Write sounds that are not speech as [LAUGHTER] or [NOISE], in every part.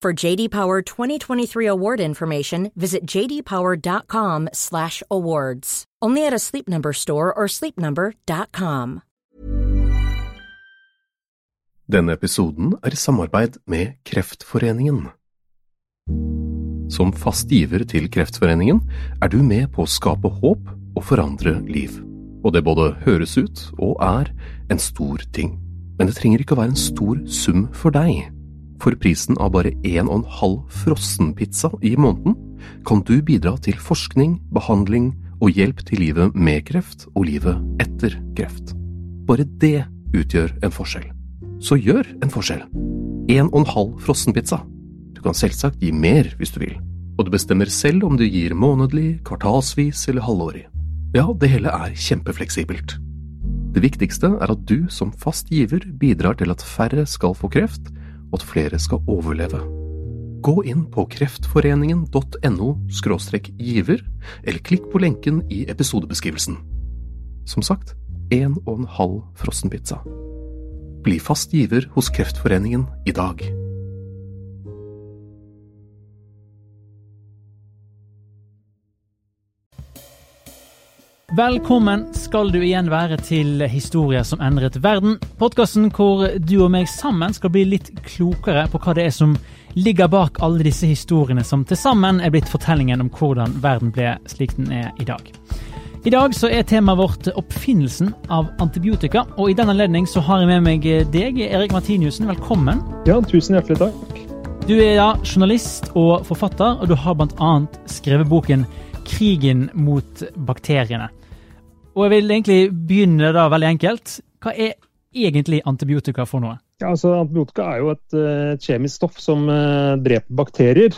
For JD Power 2023 award information, visit jdpower.com/awards. Only at a Sleep Number store or sleepnumber.com. Denne episoden er i samarbeid med Kreftforeningen. Som fast giver til Kreftforeningen er du med på å skape håp og forandre liv. Og det både høres ut og er en stor ting. Men det trenger ikke å være en stor sum for deg. For prisen av bare en og en halv frossenpizza i måneden kan du bidra til forskning, behandling og hjelp til livet med kreft og livet etter kreft. Bare det utgjør en forskjell. Så gjør en forskjell. En og en halv frossenpizza. Du kan selvsagt gi mer hvis du vil, og du bestemmer selv om du gir månedlig, kvartalsvis eller halvårig. Ja, det hele er kjempefleksibelt. Det viktigste er at du som fast giver bidrar til at færre skal få kreft, og at flere skal overleve. Gå inn på kreftforeningen.no giver, eller klikk på lenken i episodebeskrivelsen. Som sagt, en og en halv frossenpizza. Bli fast giver hos Kreftforeningen i dag. Velkommen skal du igjen være til Historier som endret verden. Podkasten hvor du og meg sammen skal bli litt klokere på hva det er som ligger bak alle disse historiene som til sammen er blitt fortellingen om hvordan verden ble slik den er i dag. I dag så er temaet vårt oppfinnelsen av antibiotika, og i den anledning så har jeg med meg deg, Erik Martiniussen. Velkommen. Ja, tusen hjertelig takk. Du er da journalist og forfatter, og du har bl.a. skrevet boken 'Krigen mot bakteriene'. Og jeg vil egentlig begynne da veldig enkelt. Hva er egentlig antibiotika for noe? Ja, altså, antibiotika er jo et, et kjemisk stoff som uh, dreper bakterier.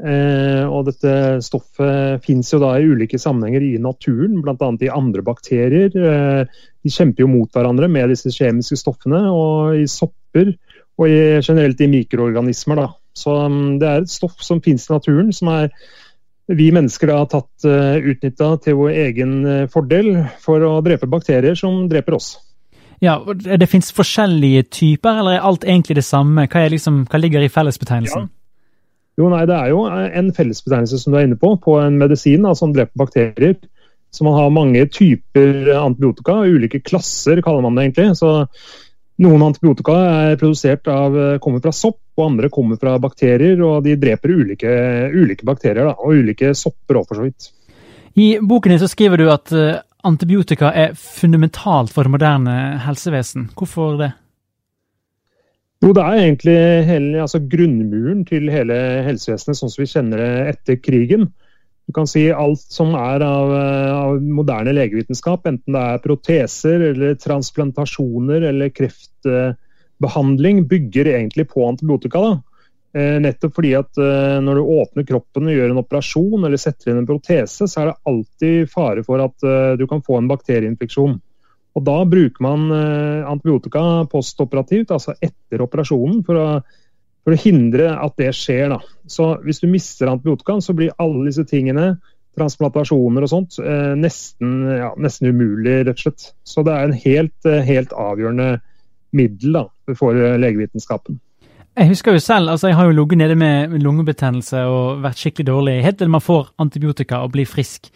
Eh, og dette stoffet fins jo da i ulike sammenhenger i naturen, bl.a. i andre bakterier. Eh, de kjemper jo mot hverandre med disse kjemiske stoffene, og i sopper og i, generelt i mikroorganismer. Da. Så um, det er et stoff som fins i naturen, som er vi mennesker har tatt uh, utnytta til vår egen uh, fordel for å drepe bakterier som dreper oss. Ja, og Det finnes forskjellige typer, eller er alt egentlig det samme? Hva, liksom, hva ligger i fellesbetegnelsen? Ja. Jo, nei, Det er jo en fellesbetegnelse som du er inne på, på en medisin da, som dreper bakterier. Så man har mange typer antibiotika, ulike klasser kaller man det egentlig. Så Noen antibiotika er produsert av, kommer fra sopp, og andre kommer fra bakterier. og De dreper ulike, ulike bakterier da, og ulike sopper òg, for så vidt. I boken din så skriver du at antibiotika er fundamentalt for det moderne helsevesen. Hvorfor det? Jo, Det er egentlig hele, altså grunnmuren til hele helsevesenet sånn som vi kjenner det etter krigen. Du kan si Alt som er av, av moderne legevitenskap, enten det er proteser eller transplantasjoner eller kreftbehandling, bygger egentlig på antibiotika. da. Eh, nettopp fordi at eh, når du åpner kroppen og gjør en operasjon eller setter inn en protese, så er det alltid fare for at eh, du kan få en bakterieinfeksjon. Og Da bruker man antibiotika postoperativt, altså etter operasjonen, for å, for å hindre at det skjer. Da. Så Hvis du mister antibiotika, så blir alle disse tingene, transplantasjoner og sånt, nesten, ja, nesten umulig, rett og slett. Så det er en helt, helt avgjørende middel da, for legevitenskapen. Jeg husker jo selv, altså jeg har jo ligget nede med lungebetennelse og vært skikkelig dårlig helt til man får antibiotika og blir frisk.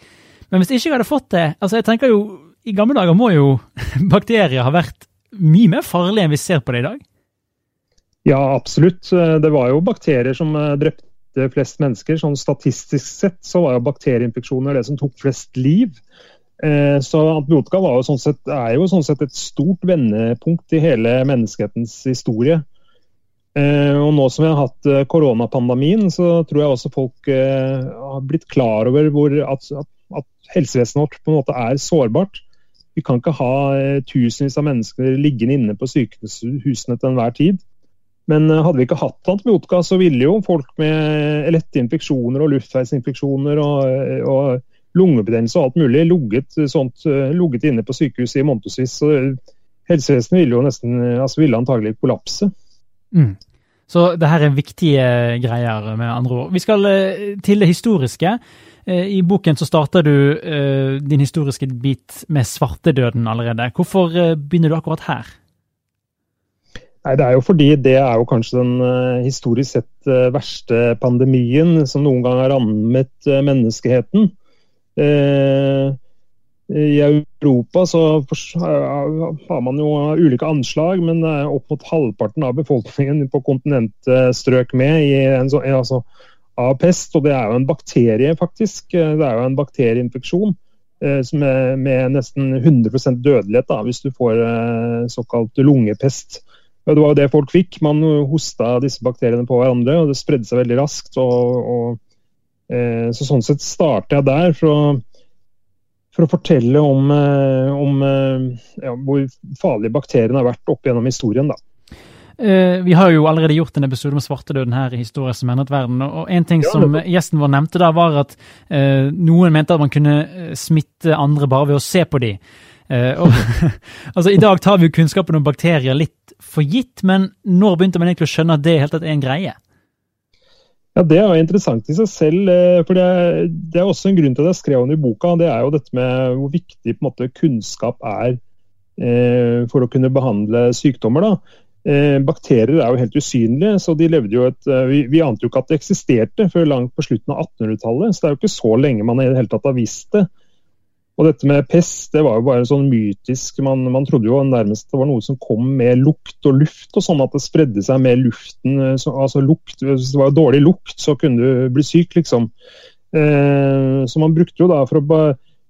Men hvis ikke jeg hadde fått det altså jeg tenker jo i gamle dager må jo [LAUGHS] bakterier ha vært mye mer farlige enn vi ser på det i dag? Ja, absolutt. Det var jo bakterier som drepte flest mennesker. Sånn statistisk sett så var jo bakterieinfeksjoner det som tok flest liv. Så antibiotika jo sånn sett, er jo sånn sett et stort vendepunkt i hele menneskehetens historie. Eh, og nå som vi har hatt eh, koronapandemien, så tror jeg også folk eh, har blitt klar over hvor, at, at, at, helsevesenet vårt på en måte er sårbart. Vi kan ikke ha tusenvis av mennesker liggende inne på sykehusene til enhver tid. Men hadde vi ikke hatt antibiotika, så ville jo folk med lette infeksjoner og luftveisinfeksjoner og, og lungebetennelse og alt mulig ligget, sånt, ligget inne på sykehuset i månedsvis. Så helsevesenet ville jo nesten, altså ville antagelig kollapse. Mm. Så det her er viktige greier, med andre ord. Vi skal eh, til det historiske. Eh, I boken så starter du din historiske bit med svartedøden allerede. Hvorfor begynner du akkurat her? Nei, Det er jo fordi det er jo kanskje den historisk sett verste pandemien som noen gang har rammet menneskeheten. I Europa så har man jo ulike anslag, men opp mot halvparten av befolkningen på kontinentstrøk med i en så, altså, av pest. Og det er jo en bakterie, faktisk. Det er jo en bakterieinfeksjon som med, med nesten 100% dødelighet da, hvis du får eh, såkalt lungepest. Det var jo det folk fikk. Man hosta disse bakteriene på hverandre, og det spredde seg veldig raskt. Og, og, eh, så Sånn sett starter jeg der. for å for å fortelle om, eh, om eh, ja, hvor farlige bakteriene har vært opp gjennom historien. da. Uh, vi har jo allerede gjort en episode om svartedøden her i Historie som endret verden. og En ting som gjesten vår nevnte da, var at uh, noen mente at man kunne smitte andre bare ved å se på dem. Uh, og, [LAUGHS] altså, I dag tar vi jo kunnskapen om bakterier litt for gitt, men når begynte man egentlig å skjønne at det helt tatt er en greie? Ja, Det er jo interessant i seg selv. Eh, for det det er, også en grunn til at jeg skrev om det i boka. Det er jo dette med hvor viktig måte, kunnskap er eh, for å kunne behandle sykdommer. Eh, bakterier er jo helt usynlige, så de levde jo et, eh, vi, vi, ante jo ikke at det eksisterte før langt på slutten av 1800-tallet. Så det er jo ikke så lenge man i det hele tatt har visst det. Og dette med pest det var jo bare sånn mytisk. Man, man, trodde jo nærmest det var noe som kom med lukt og luft, og sånn at det spredde seg med luften. Så, altså lukt, Hvis det var dårlig lukt, så kunne du bli syk, liksom. Eh, så man brukte jo da for å,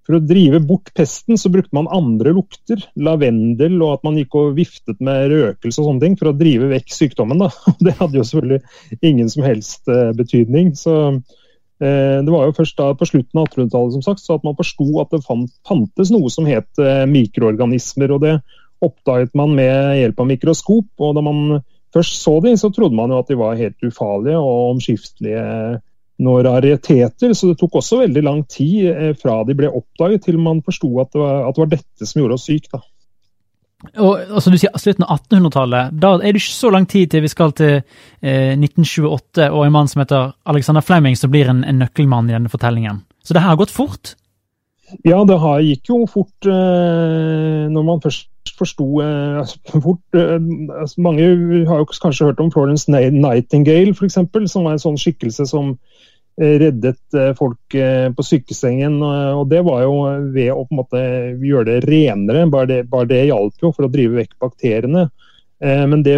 for å drive bort pesten, så brukte man andre lukter. Lavendel, og at man gikk og viftet med røkelse og sånne ting for å drive vekk sykdommen. da. [LAUGHS] Det hadde jo selvfølgelig ingen som helst eh, betydning. så Eh, det var jo først da på slutten av 1800-tallet som sagt, så at man forsto at det fantes noe som het eh, mikroorganismer. og Det oppdaget man med hjelp av mikroskop. og Da man først så de, så trodde man jo at de var helt ufarlige og omskiftelige noen rariteter. Så det tok også veldig lang tid eh, fra de ble oppdaget til man forsto at, at, det var dette som gjorde oss syke. Og altså Du sier slutten av 1800-tallet. Da er det ikke så lang tid til vi skal til eh, 1928 og en mann som heter Alexander Fleming, som blir en, en, nøkkelmann i denne fortellingen. Så det her har gått fort? Ja, det har, gikk jo fort eh, når man først forsto eh, [LAUGHS] fort eh, altså, Mange har jo kanskje hørt om Florence Nightingale, f.eks., som var en sånn skikkelse som reddet eh, folk eh, på sykesengen. og Det var jo ved å på en måte gjøre det renere. Bare det, bare det hjalp jo for å drive vekk bakteriene. Men det,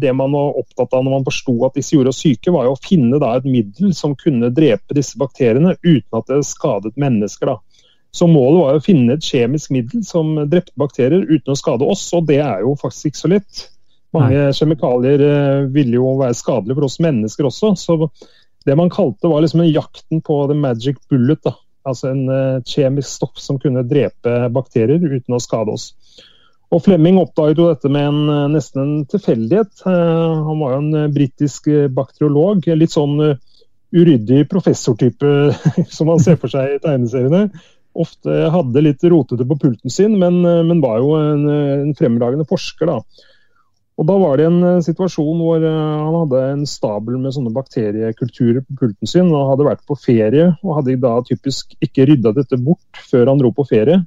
det, man var opptatt av når man forsto at disse gjorde oss syke, var jo å finne da, et middel som kunne drepe disse bakteriene uten at det skadet mennesker. Da. Så målet var å finne et kjemisk middel som drepte bakterier uten å skade oss, og det er jo faktisk ikke så lett. Mange Nei. kjemikalier ville jo være skadelige for oss mennesker også. så det man kalte var liksom en jakten på the magic bullet. Da. Altså en uh, kjemisk stoff som kunne drepe bakterier uten å skade oss. Og Flemming oppdaget jo dette med en, uh, nesten en tilfeldighet. Uh, han var jo en britisk bakteriolog. Litt sånn uryddig professortype [LAUGHS] som man ser for seg i tegneseriene. Ofte hadde litt rotete på pulten sin, men, men var jo en, en fremragende forsker. da. Og Da var det en uh, situasjon hvor uh, han hadde en stabel med sånne bakteriekulturer på pulten sin og hadde vært på ferie og hadde da typisk ikke rydda dette bort før han dro på ferie.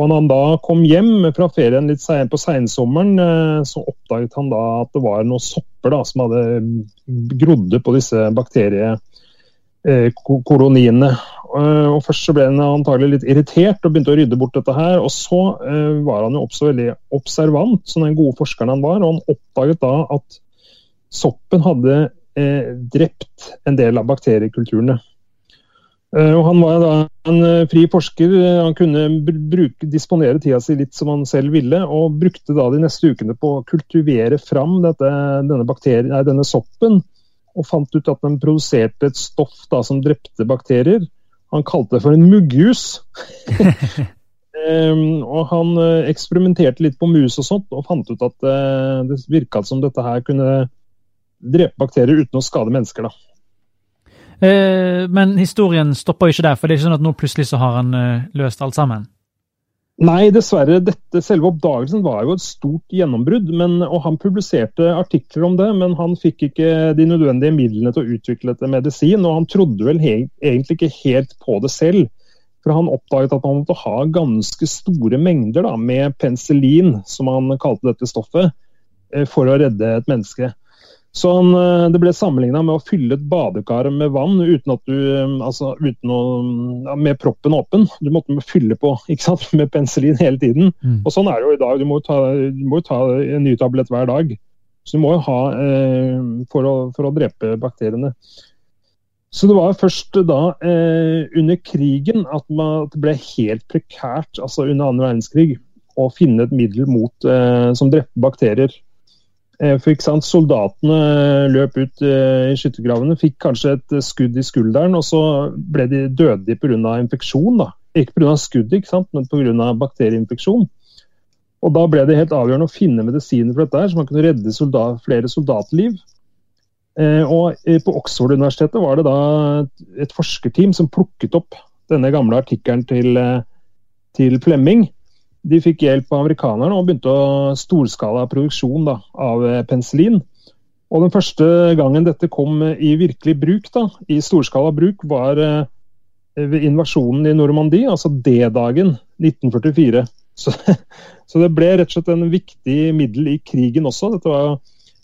Og når han da kom hjem fra ferien litt på seinsommeren, uh, så oppdaget han da at det var noen sopper da, som hadde grodde på disse bakteriekoloniene. Eh, og Først så ble han antagelig litt irritert og begynte å rydde bort dette her. og Så uh, var han jo også veldig observant, som den gode forskeren han var. og Han oppdaget da at soppen hadde eh, drept en del av bakteriekulturene. Eh, og han var da en eh, fri forsker. Han kunne bruke, disponere tida si litt som han selv ville, og brukte da de neste ukene på å kultivere fram dette, denne, nei, denne, soppen. Og fant ut at den produserte et stoff da, som drepte bakterier. Han kalte det for en mugghus. Um, [LAUGHS] og han uh, eksperimenterte litt på mus og sånt, og fant ut at uh, det virka som dette her kunne drepe bakterier uten å skade mennesker. da. Uh, men historien stopper jo ikke der, for det er ikke sånn at nå plutselig så har han løst alt sammen? Nei, dessverre. Dette, selve oppdagelsen var jo et stort gjennombrudd. Men, og Han publiserte artikler om det, men han fikk ikke de nødvendige midlene til å utvikle dette medisin. Og han trodde vel he egentlig ikke helt på det selv. For han oppdaget at man måtte ha ganske store mengder da, med penicillin, som han kalte dette stoffet, eh, for å redde et menneske. Så eh, Det ble sammenligna med å fylle et badekar med vann uten at du, eh, altså, uten å, med proppen åpen. Du måtte fylle på [LAUGHS] med penicillin hele tiden. Mm. Og Sånn er det jo i dag. Du må jo ta, må ta en ny tablett hver dag. Så du må jo ha eh, for, å, for å drepe bakteriene. Så det var først da, eh, under krigen, at, man, at, det ble helt prekært, altså under annen verdenskrig, å finne et middel mot, eh, som drepte bakterier. Eh, for ikke sant, Soldatene løp ut eh, i skyttergravene, fikk kanskje et skudd i skulderen, og så ble de døde pga. infeksjon. da. Ikke pga. skuddet, ikke sant, men pga. bakterieinfeksjon. Og Da ble det helt avgjørende å finne medisiner for dette, her, så man kunne redde soldat, flere soldatliv. Eh, og På Oxford-universitetet var det da et forskerteam som plukket opp denne gamle artikkelen til, eh, til Flemming. De fikk hjelp av amerikanerne og begynte å storskala produksjon da, av eh, penicillin. Og Den første gangen dette kom i virkelig bruk, da, i storskala bruk, var ved invasjonen i Normandie, altså D-dagen 1944. Så, [LAUGHS] så, det ble rett og slett en viktig middel i krigen også. Dette var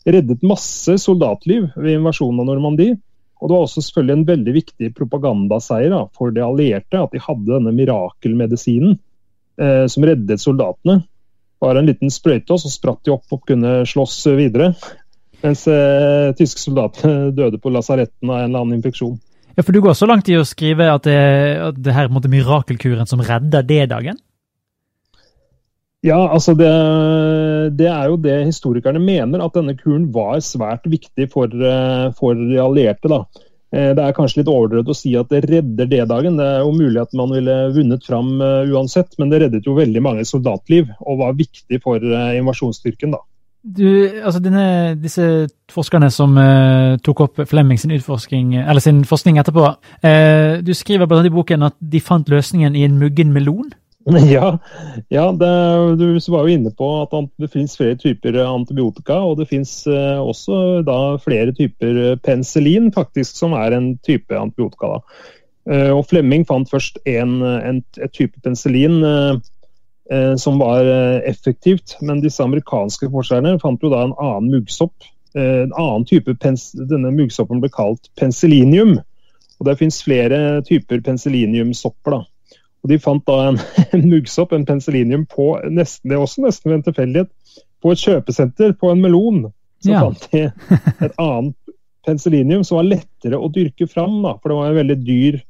reddet masse soldatliv ved invasjonen av Normandie. Og det var også selvfølgelig en veldig viktig propagandaseier da, for de allierte at de hadde denne mirakelmedisinen eh, som reddet soldatene. Bare en liten sprøyte, og så spratt de opp og kunne slåss videre. Mens eh, tyske soldater [LAUGHS] døde på lasaretten av en eller annen infeksjon. Ja, for Du går så langt i å skrive at det, at det her er mirakelkuren som redder D-dagen? Ja, altså det, det, er jo det historikerne mener, at denne kuren var svært viktig for, eh, for de allierte. da. Eh, det er kanskje litt overdrevet å si at det redder D-dagen. Det er jo mulig at man ville vunnet fram uh, uansett, men det reddet jo veldig mange soldatliv og var viktig for uh, invasjonsstyrken. da. Du, altså denne, disse forskerne som uh, tok opp Flemming sin, sin forskning etterpå, du skriver blant annet i boken at de fant løsningen i en muggen melon? [LAUGHS] Ja, ja det, du var jo inne på at det finnes flere typer antibiotika. Og det finnes eh, også da flere typer penicillin, faktisk, som er en type antibiotika. da. Eh, og Flemming fant først en, en, et type penicillin eh, som var effektivt, men disse amerikanske forskerne fant jo da en annen muggsopp. En annen type, Denne muggsoppen ble kalt penicillinium. Og Det finnes flere typer penicilliniumsopper. da. Og De fant da en, [LAUGHS] en muggsopp, en penicillinium, på nesten, det også nesten ved en tilfeldighet, på et kjøpesenter på en melon. Så ja. fant de et [LAUGHS] annet penicillinium som var lettere å dyrke fram. Da, for det var en veldig dyr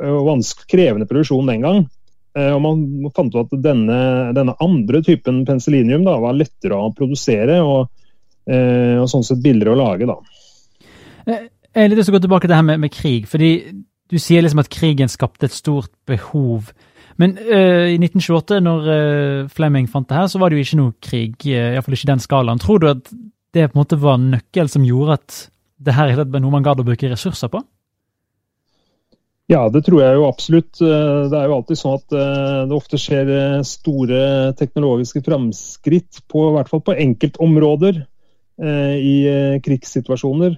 og krevende produksjon den gang. Og Man fant ut at denne, denne andre typen penicillinium da, var lettere å produsere og, og sånn sett billigere å lage. da. Jeg er litt lyst til å gå tilbake til det her med, med krig. fordi du sier liksom at krigen skapte et stort behov. Men uh, i 1928, når uh, Flemming fant det her, så var det jo ikke noe krig. Uh, Iallfall ikke i den skalaen. Tror du at det på en måte var nøkkel som gjorde at det her ble noe man gadd å bruke ressurser på? Ja, det tror jeg jo absolutt. Det er jo alltid sånn at det ofte skjer store teknologiske framskritt, på, i hvert fall på enkeltområder i krigssituasjoner.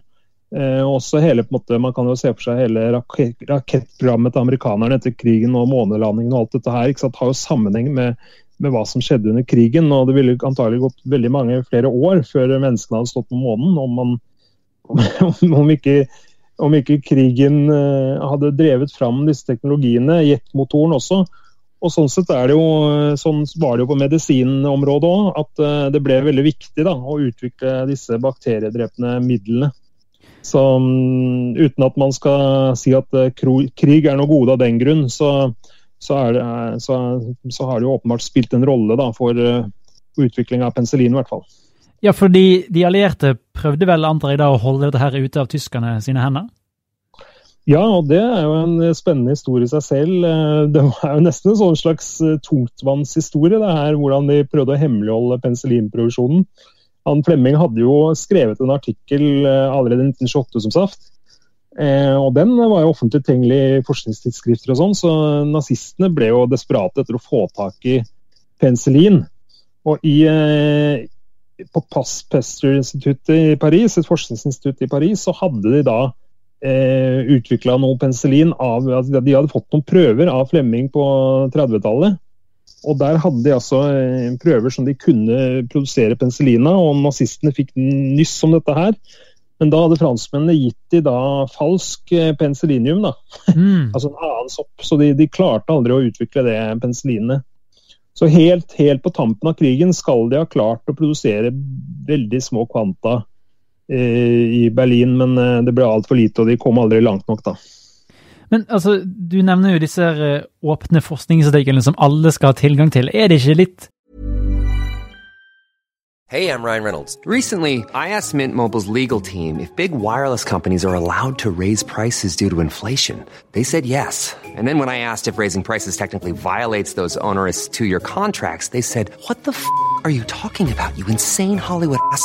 Eh, også hele, på en måte, Man kan jo se for seg hele rakettprogrammet til amerikanerne etter krigen og månelandingen og alt dette her ikke sant, har jo sammenheng med, med, hva som skjedde under krigen. og Det ville antagelig gått veldig mange flere år før menneskene hadde stått på månen. om, man, [LAUGHS] om, ikke, om ikke krigen uh, hadde drevet fram disse teknologiene, jetmotoren også, Og sånn sett er det jo, sånn var det jo på medisinområdet òg, at eh, det ble veldig viktig da, å utvikle disse bakteriedrepende midlene. Så uten at man skal si at uh, krig er noe gode av den grunn, så, så, det, så, så har det jo åpenbart spilt en rolle da, for uh, utvikling av penicillin, i hvert fall. Ja, fordi de allierte prøvde vel antar jeg da å holde dette her ute av tyskerne sine hender? Ja, og det er jo en spennende historie i seg selv. Det var jo nesten en sånn slags tungtvannshistorie, det her, hvordan de prøvde å hemmeligholde penicillinproduksjonen. Han Flemming hadde jo skrevet en artikkel eh, allerede i 1928 som Saft. Eh, og Den var jo offentlig tilgjengelig i forskningstidsskrifter, og sånn, så nazistene ble jo desperate etter å få tak i penicillin. Og i, eh, På Passpester-instituttet i Paris, et forskningsinstitutt i Paris, så hadde de da eh, utvikla noe penicillin av altså De hadde fått noen prøver av Flemming på 30-tallet. Og Der hadde de altså eh, prøver som de kunne produsere penicillin av, og nazistene fikk nyss om dette her. Men da hadde franskmennene gitt de da falsk eh, penicillinium, da. Mm. [LAUGHS] altså en annen sopp. Så de, de, klarte aldri å utvikle det penicillinet. Så helt, helt, på tampen av krigen skal de ha klart å produsere veldig små kvanta eh, i Berlin, men eh, det ble altfor lite, og de kom aldri langt nok, da. Men altså, du nevner jo disse eh, åpne forskningsartiklene som alle skal ha tilgang til. Er det ikke litt Hey, I'm Ryan Reynolds. Recently, I asked Mint Mobile's legal team if big wireless companies are allowed to raise prices due to inflation. They said yes. And then when I asked if raising prices technically violates those onerous two-year contracts, they said, "What the f*** are you talking about? You insane Hollywood ass."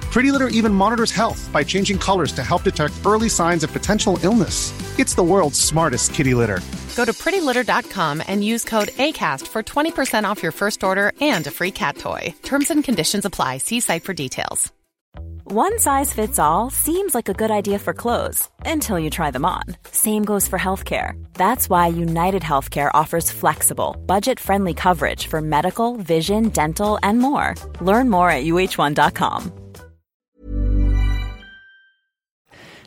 Pretty Litter even monitors health by changing colors to help detect early signs of potential illness. It's the world's smartest kitty litter. Go to prettylitter.com and use code ACAST for 20% off your first order and a free cat toy. Terms and conditions apply. See site for details. One size fits all seems like a good idea for clothes until you try them on. Same goes for healthcare. That's why United Healthcare offers flexible, budget friendly coverage for medical, vision, dental, and more. Learn more at uh1.com.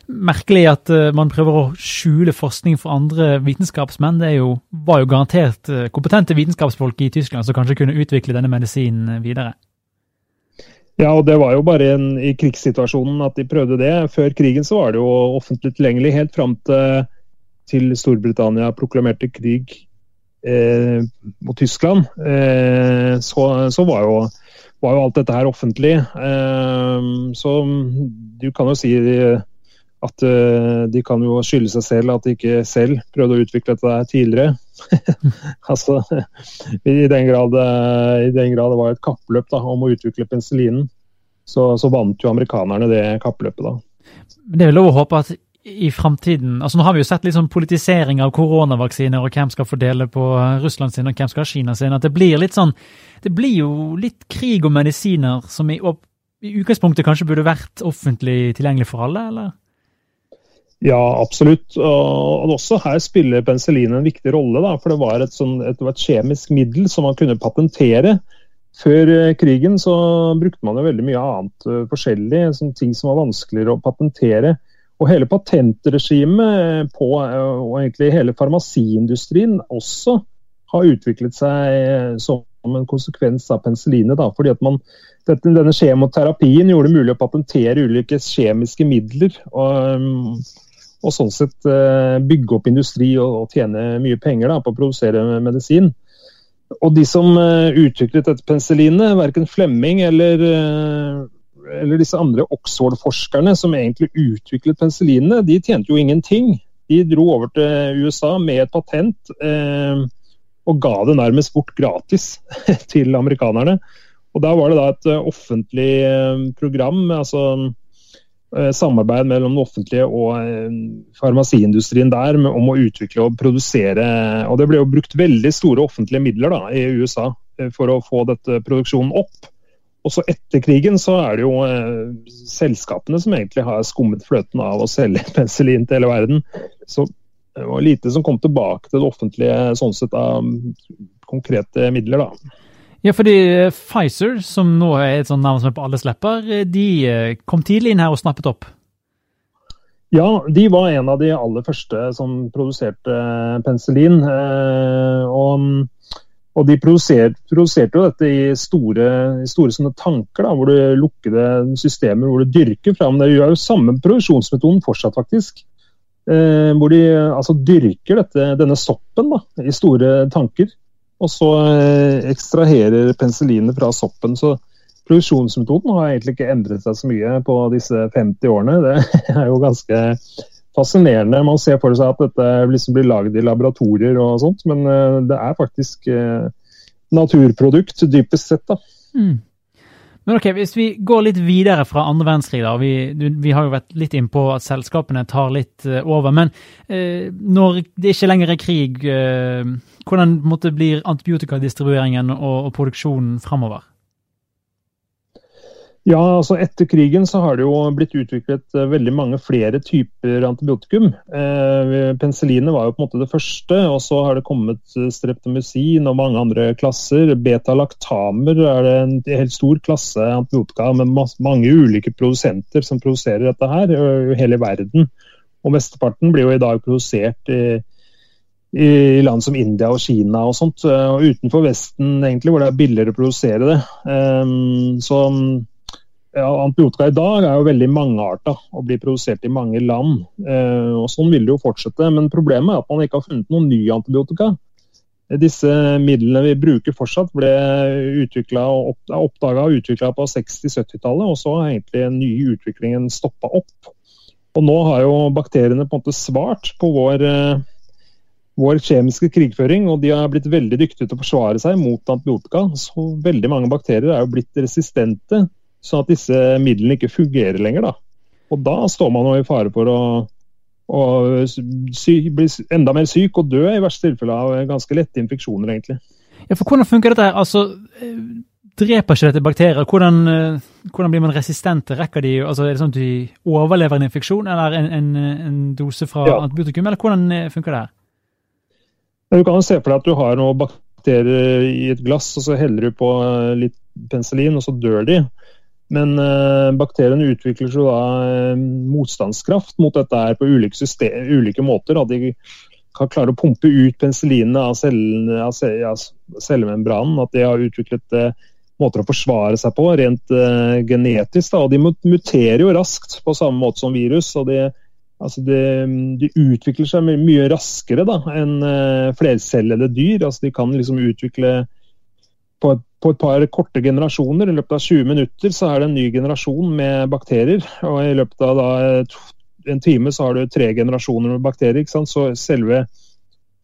merkelig at uh, man prøver å skjule forskning for andre vitenskapsmenn. Det jo, var jo garantert uh, kompetente vitenskapsfolk i Tyskland som kanskje kunne utvikle denne medisinen videre. Ja, og det var jo bare en, i krigssituasjonen at de prøvde det. Før krigen så var det jo offentlig tilgjengelig helt fram til, til Storbritannia proklamerte krig eh, mot Tyskland. Eh, så, så var, jo, var, jo, alt dette her offentlig. Eh, så du kan jo si at uh, de kan jo skylde seg selv at de ikke selv prøvde å utvikle dette tidligere. [LAUGHS] altså, i den, grad, uh, I den, grad, det var et kappløp da, om å utvikle penicillinen, så, så, vant jo amerikanerne det kappløpet. da. Men Det er lov å håpe at i framtiden altså Nå har vi jo sett litt sånn politisering av koronavaksiner, og hvem skal fordele på Russland sin, og hvem skal ha Kina sin. At det blir litt sånn Det blir jo litt krig og medisiner som i, i utgangspunktet kanskje burde vært offentlig tilgjengelig for alle, eller? Ja, absolutt. Og også her spiller penicillin en viktig rolle. Da, for det var et, sånn, et, et, kjemisk middel som man kunne patentere. Før eh, krigen så brukte man jo veldig mye annet uh, forskjellig, sånn ting som var vanskeligere å patentere. Og hele patentregimet på, uh, og egentlig hele farmasiindustrien også har utviklet seg som en konsekvens av penicillinet. Da, fordi at man, dette, denne kjemoterapien gjorde det mulig å patentere ulike kjemiske midler. og um, og sånn sett eh, bygge opp industri og, tjene mye penger da, på å produsere medisin. Og de som uh, utviklet dette penicillinet, verken Flemming eller, uh, eller disse andre Oxford-forskerne som egentlig utviklet penicillinene, de tjente jo ingenting. De dro over til USA med et patent eh, og ga det nærmest bort gratis [LAUGHS] til amerikanerne. Og Da var det da et offentlig program. altså eh, samarbeid mellom det offentlige og eh, farmasiindustrien der om å utvikle og produsere. og Det ble jo brukt veldig store offentlige midler da, i USA for å få dette produksjonen opp. Også etter krigen så er det jo eh, selskapene som egentlig har skummet fløten av å selge [LAUGHS] penicillin til hele verden. Så det var lite som kom tilbake til det offentlige sånn sett av konkrete midler. da. Ja, fordi eh, Pfizer, som nå er et sånt navn som er på alles lepper, eh, de eh, kom tidlig inn her og snappet opp? Ja, de var en av de aller første som produserte penicillin. Og, og de produserte, produserte, jo dette i store, store tanker, da, hvor du lukkede systemer hvor du dyrker fram. Det gjør jo samme produksjonsmetoden fortsatt, faktisk. Hvor de altså, dyrker dette, denne soppen da, i store tanker. Og så eh, ekstraherer penicillinet fra soppen. Så produksjonsmetoden har egentlig ikke endret seg så mye på disse 50 årene. Det [LAUGHS] er jo ganske fascinerende. Man ser for seg at dette liksom blir lagd i laboratorier og sånt, men eh, det er faktisk eh, naturprodukt, dypest sett. da. Mm. Men ok, Hvis vi går litt videre fra andre verdenskrig, da, vi, vi har jo vært litt inn på at selskapene tar litt uh, over. Men uh, når det ikke lenger er krig, uh, hvordan måtte, blir antibiotikadistribueringen og, og produksjonen framover? Ja, altså Etter krigen så har det jo blitt utviklet uh, veldig mange flere typer antibiotikum. Eh, Penicillinet var jo på en måte det første, og så har det kommet eh, streptomycin og mange andre klasser. Beta-laktamer er det en helt stor klasse antibiotika med mange ulike produsenter som produserer dette her i hele verden. Og Mesteparten blir jo i dag produsert i, i land som India og Kina og sånt, og utenfor Vesten egentlig, hvor det er billigere å produsere det. Um, så antibiotika i dag er jo veldig mangearta og blir produsert i mange land. Eh, og Sånn vil det jo fortsette. Men problemet er at man ikke har funnet noen ny antibiotika. Disse midlene vi bruker fortsatt, ble oppdaga og utvikla på 60-70-tallet. Og så har egentlig den nye utviklingen stoppa opp. Og nå har jo bakteriene på en måte svart på vår, eh, vår kjemiske krigføring, og de har blitt veldig dyktige til å forsvare seg mot antibiotika. Så veldig mange bakterier er jo blitt resistente Sånn at disse midlene ikke fungerer lenger. da. Og da står man i fare for å, å sy, bli enda mer syk og dø i verste tilfelle av ganske lette infeksjoner, egentlig. Ja, for Hvordan funker dette? Altså, Dreper ikke dette bakterier? Hvordan, hvordan blir man resistente? Rekker de, altså, Er det sånn at de overlever en infeksjon eller en, en, en dose fra ja. antibiotikum, eller hvordan eh, funker det her? Du kan jo se for deg at du har noen bakterier i et glass, og så heller du på eh, litt penicillin, og så dør de. Men uh, bakteriene utvikler så da uh, motstandskraft mot dette her på ulike, system, ulike måter. At de kan klare å pumpe ut penicillinet av, cellene, av cellemembranen. At de har utviklet uh, måter å forsvare seg på rent genetisk. Da. Og de muterer jo raskt på samme måte som virus. og de, altså de, de utvikler seg mye raskere da, enn flercellede dyr. Altså de kan liksom utvikle på et, på et, par korte generasjoner, i løpet av 20 minutter, så er det en ny generasjon med bakterier. Og i løpet av da, en time så har du tre generasjoner med bakterier. Så selve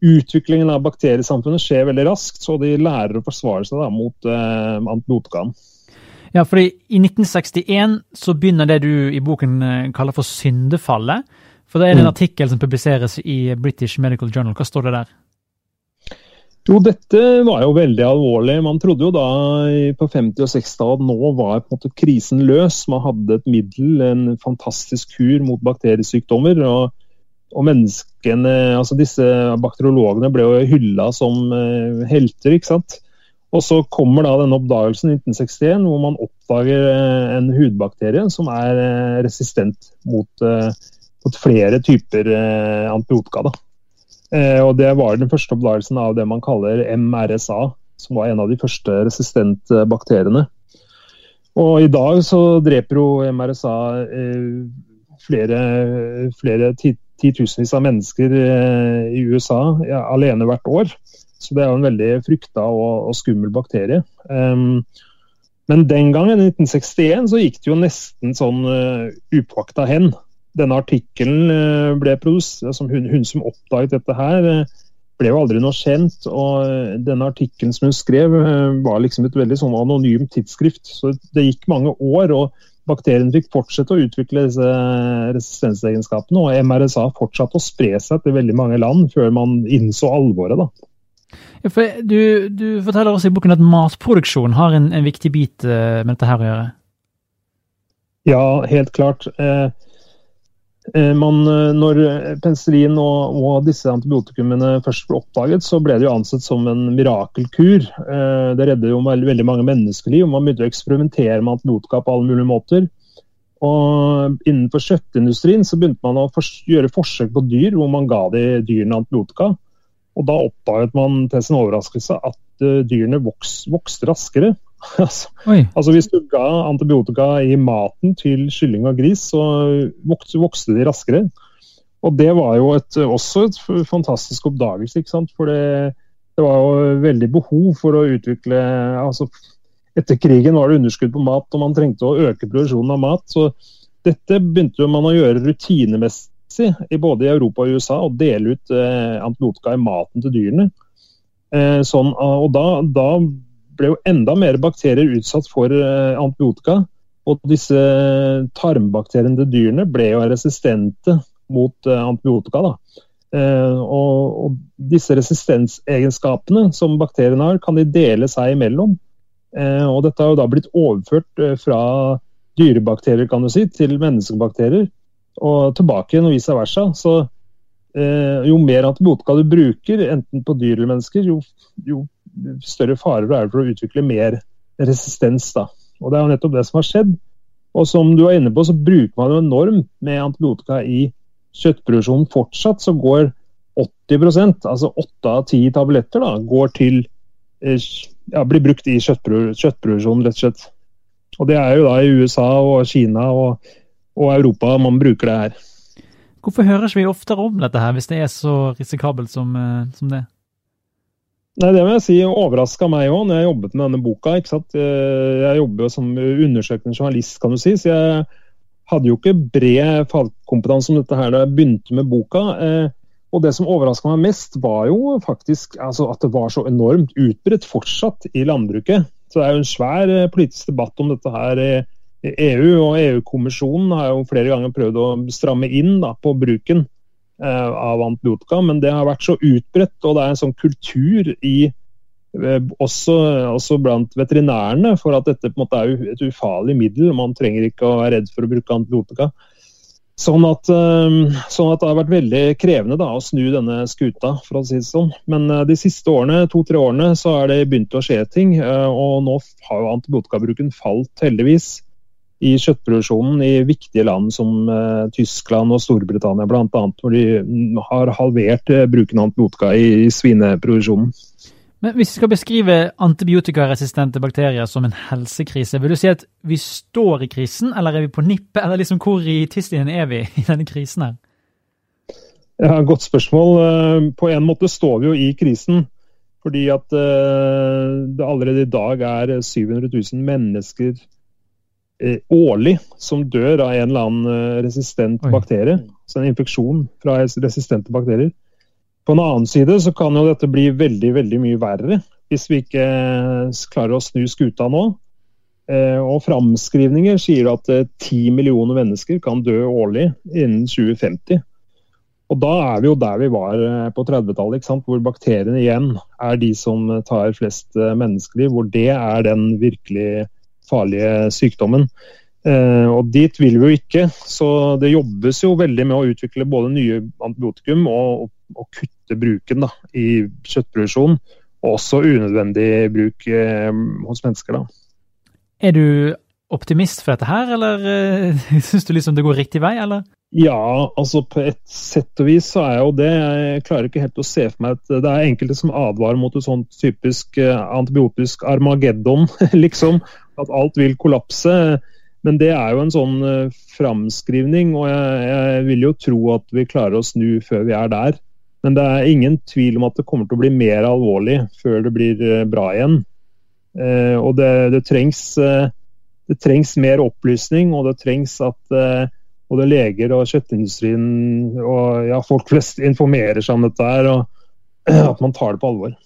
utviklingen av bakteriesamfunnet skjer veldig raskt, så de lærer å forsvare seg da, mot eh, antibiotikaen. Ja, fordi I 1961 så begynner det du i boken eh, kaller for syndefallet. For Det er en mm. artikkel som publiseres i British Medical Journal. Hva står det der? Jo, dette var jo veldig alvorlig. Man trodde jo da på 50- og 60-tallet at nå var på en måte krisen løs. Man hadde et middel, en fantastisk kur mot bakteriesykdommer. og, og menneskene, altså Disse bakteriologene ble jo hylla som uh, helter. ikke sant? Og Så kommer da denne oppdagelsen i 1961 hvor man oppdager uh, en hudbakterie som er uh, resistent mot, mot flere typer antibiotika. da. Eh, og Det var den første oppdagelsen av det man kaller MRSA, som var en av de første resistente bakteriene. Og I dag så dreper jo MRSA eh, flere, flere titusenvis av mennesker eh, i USA ja, alene hvert år. Så det er jo en veldig frykta og, og skummel bakterie. Um, men den gangen, i 1961, så gikk det jo nesten sånn uh, upåakta hen denne artikkelen eh, ble produsert, som hun, hun, som oppdaget dette her, eh, ble jo aldri noe kjent. og eh, Denne artikkelen som hun skrev, var liksom et veldig sånn anonymt tidsskrift. så Det gikk mange år. og bakterien fikk fortsette å utvikle disse resistensegenskapene, og MRSA fortsatte å spre seg til veldig mange land før man innså alvoret. da. Ja, du, du, forteller også i boken at matproduksjon har en, en viktig bit med dette her å gjøre? Ja, helt klart. Eh, man, eh, når penicillin og, og, disse antibiotikumene først ble oppdaget, så ble det jo ansett som en mirakelkur. Eh, det redder jo veldig, veldig mange menneskeliv. Man begynte å eksperimentere med antibiotika på alle mulige måter. Og Innenfor kjøttindustrien så begynte man å gjøre forsøk på dyr hvor man ga de dyrene antibiotika. Og Da oppdaget man til sin overraskelse at dyrene vokste raskere. Altså, altså, Hvis du ga antibiotika i maten til kylling og gris, så vokste, de raskere. Og Det var jo et, også et fantastisk oppdagelse. ikke sant? For det, det, var jo veldig behov for å utvikle altså Etter krigen var det underskudd på mat, og man trengte å øke produksjonen av mat. så Dette begynte man å gjøre rutinemessig i både i Europa og USA, å dele ut eh, antibiotika i maten til dyrene. Eh, sånn, og da, da ble jo enda mer bakterier utsatt for eh, antibiotika. Og disse tarmbakteriene til dyrene ble jo resistente mot eh, antibiotika. da. Og, disse resistensegenskapene som bakteriene har, kan de dele seg imellom. Og dette har jo da blitt overført fra dyrebakterier kan du si, til menneskebakterier og tilbake igjen og vice versa. Så jo mer antibiotika du bruker, enten på dyr eller mennesker, jo, jo større fare er det for å utvikle mer resistens. Da. Og Det er jo nettopp det som har skjedd. Og som du er inne på, så bruker man jo enormt med antibiotika i kjøttproduksjonen. Fortsatt så går 80% altså 8 av 10 tabletter, da, går til eh, ja, blir brukt i kjøttproduksjonen, rett og slett. Og Det er jo da i USA og Kina og, og Europa man bruker det her. Hvorfor ikke vi oftere om dette her, hvis det er så risikabelt som, eh, som det? Nei, Det vil jeg si overraska meg òg, når jeg jobbet med denne boka. ikke sant? Eh, jeg jobber jo som undersøkende journalist, kan du si. så jeg hadde jo ikke bred fagkompetanse om dette her da jeg begynte med boka. Eh, og det som overraska meg mest, var jo faktisk altså, at det var så enormt utbredt fortsatt i landbruket. Så det er jo en svær eh, politisk debatt om dette her EU, og EU-kommisjonen har jo flere ganger prøvd å stramme inn da, på bruken av antibiotika, men det har vært så utbredt, og det er en sånn kultur i eh, også, også, blant veterinærene for at dette på en måte er et ufarlig middel. Man trenger ikke å være redd for å bruke antibiotika. Sånn at, eh, sånn at, det har vært veldig krevende da, å snu denne skuta, for å si det sånn. Men de siste årene, to-tre årene så har det begynt å skje ting. Og nå har jo antibiotikabruken falt, heldigvis i kjøttproduksjonen i viktige land som uh, Tyskland og Storbritannia bl.a. Hvor de har halvert uh, bruken av antibiotika i, svineproduksjonen. Men Hvis vi skal beskrive antibiotikaresistente bakterier som en helsekrise, vil du si at vi står i krisen, eller er vi på nippet? Eller liksom hvor i tidslinjen er vi i denne krisen her? Ja, Godt spørsmål. Eh, på en måte står vi jo i krisen. Fordi at det allerede i dag er 700 000 mennesker Eh, årlig som dør av en eller annen eh, resistent Oi. bakterie. Så en infeksjon fra resistente bakterier. På en annen side så kan jo dette bli veldig veldig mye verre hvis vi ikke eh, klarer å snu skuta nå. Og Framskrivninger sier at ti millioner mennesker kan dø årlig innen 2050. Og Da er vi jo der vi var på 30-tallet, hvor bakteriene igjen er de som tar flest menneskeliv. Hvor det er den virkelig farlige sykdommen. Eh, og Dit vil vi jo ikke. Så det jobbes jo veldig med å utvikle både nye antibiotikum og, og kutte bruken da, i kjøttproduksjon. Og også unødvendig bruk eh, hos mennesker. da. Er du optimist for dette her, eller [LAUGHS] uh, syns du liksom det går riktig vei, eller? Ja, altså på et sett og vis så er jeg jo det. Jeg klarer ikke helt å se for meg at det er enkelte som advarer mot et sånt typisk uh, antibiotisk armageddon, [LAUGHS] liksom at alt vil kollapse. Men det er jo en sånn uh, framskrivning, og jeg, jeg, vil jo tro at vi klarer å snu før vi er der. Men det er ingen tvil om at det kommer til å bli mer alvorlig før det blir uh, bra igjen. Eh, og det, det, trengs, det, trengs, mer opplysning, og det trengs at både leger og kjøttindustrien og ja, folk flest informerer seg om dette her, og [CLEARS THROAT] at man tar det på alvor.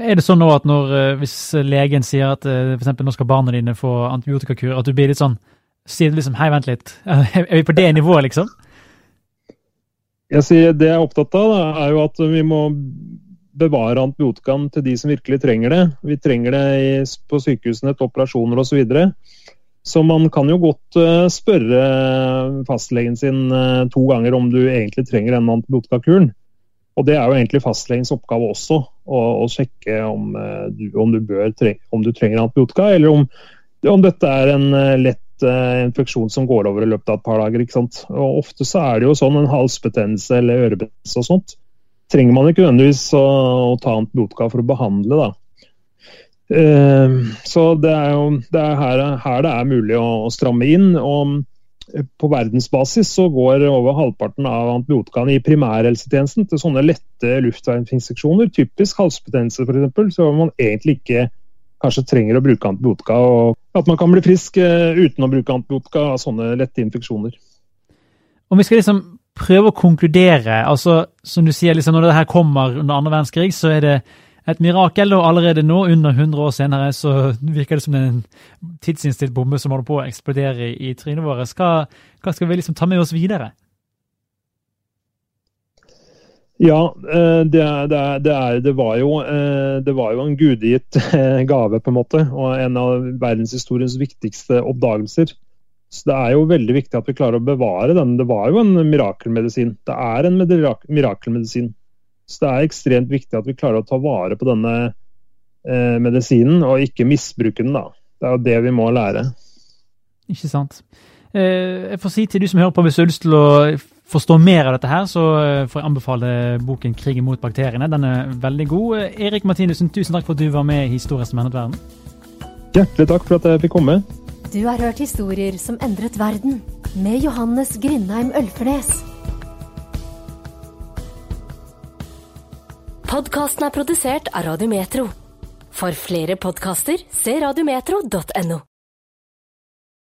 Er det sånn nå at når, eh, hvis legen sier at f.eks. for eksempel, nå skal barna dine få antibiotikakur, at du blir litt sånn sier du liksom hei, vent litt, [LAUGHS] er vi på det nivået, liksom? Jeg sier Det jeg er opptatt av, da, er jo at vi må bevare antibiotikaen til de som virkelig trenger det. Vi trenger det i, på sykehusene til operasjoner osv. Så, videre. så man kan jo godt uh, spørre fastlegen sin to ganger om du egentlig trenger den antibiotikakuren. Og Det er jo egentlig fastlegens oppgave også, å, og sjekke om, uh, du, om, du trenge, om, du trenger antibiotika, eller om, om dette er en lett infeksjon som går over i løpet av et par dager. ikke sant? Og Ofte så er det jo sånn en halsbetennelse eller ørebetennelse og sånt trenger man ikke nødvendigvis å, å ta antibiotika for å behandle. da. Så det er jo det er her, her, det er mulig å, å, stramme inn. og eh, På verdensbasis så går over halvparten av antibiotikaene i primærhelsetjenesten til sånne lette luftveisinfeksjoner, typisk halsbetennelse f.eks., så man egentlig ikke kanskje trenger å bruke antibiotika. og At man kan bli frisk uh, uten å bruke antibiotika av sånne lette infeksjoner. Om vi skal liksom prøve å konkludere. altså Som du sier, liksom, når det her kommer under andre verdenskrig, så er det et mirakel. Og allerede nå, under 100 år senere, så virker det som en tidsinnstilt bombe som holder på å eksplodere i, i trynet vårt. Hva, hva, skal vi liksom ta med oss videre? Ja, eh, det, det, det, er, det, var jo, eh, det var jo en gudegitt eh, gave, på en måte. Og en av verdenshistoriens viktigste oppdagelser. Så Det er jo veldig viktig at vi klarer å bevare den. Det var jo en mirakelmedisin. Det er en mirakelmedisin. Så det er ekstremt viktig at vi klarer å ta vare på denne eh, medisinen og ikke misbruke den. da. Det er jo det vi må lære. Ikke sant. Eh, jeg får si til du som hører på, hvis du har lyst til å forstå mer av dette her, så eh, får jeg anbefale boken 'Krigen mot bakteriene'. Den er veldig god. Eh, Erik Martinussen, tusen takk for at du var med i Historie som endret verden. Hjertelig takk for at jeg fikk komme. Du har hørt historier som endret verden, med Johannes Grindheim Ølfernes. Podkasten er produsert av Radiometro. For flere podkaster, se radiometro.no.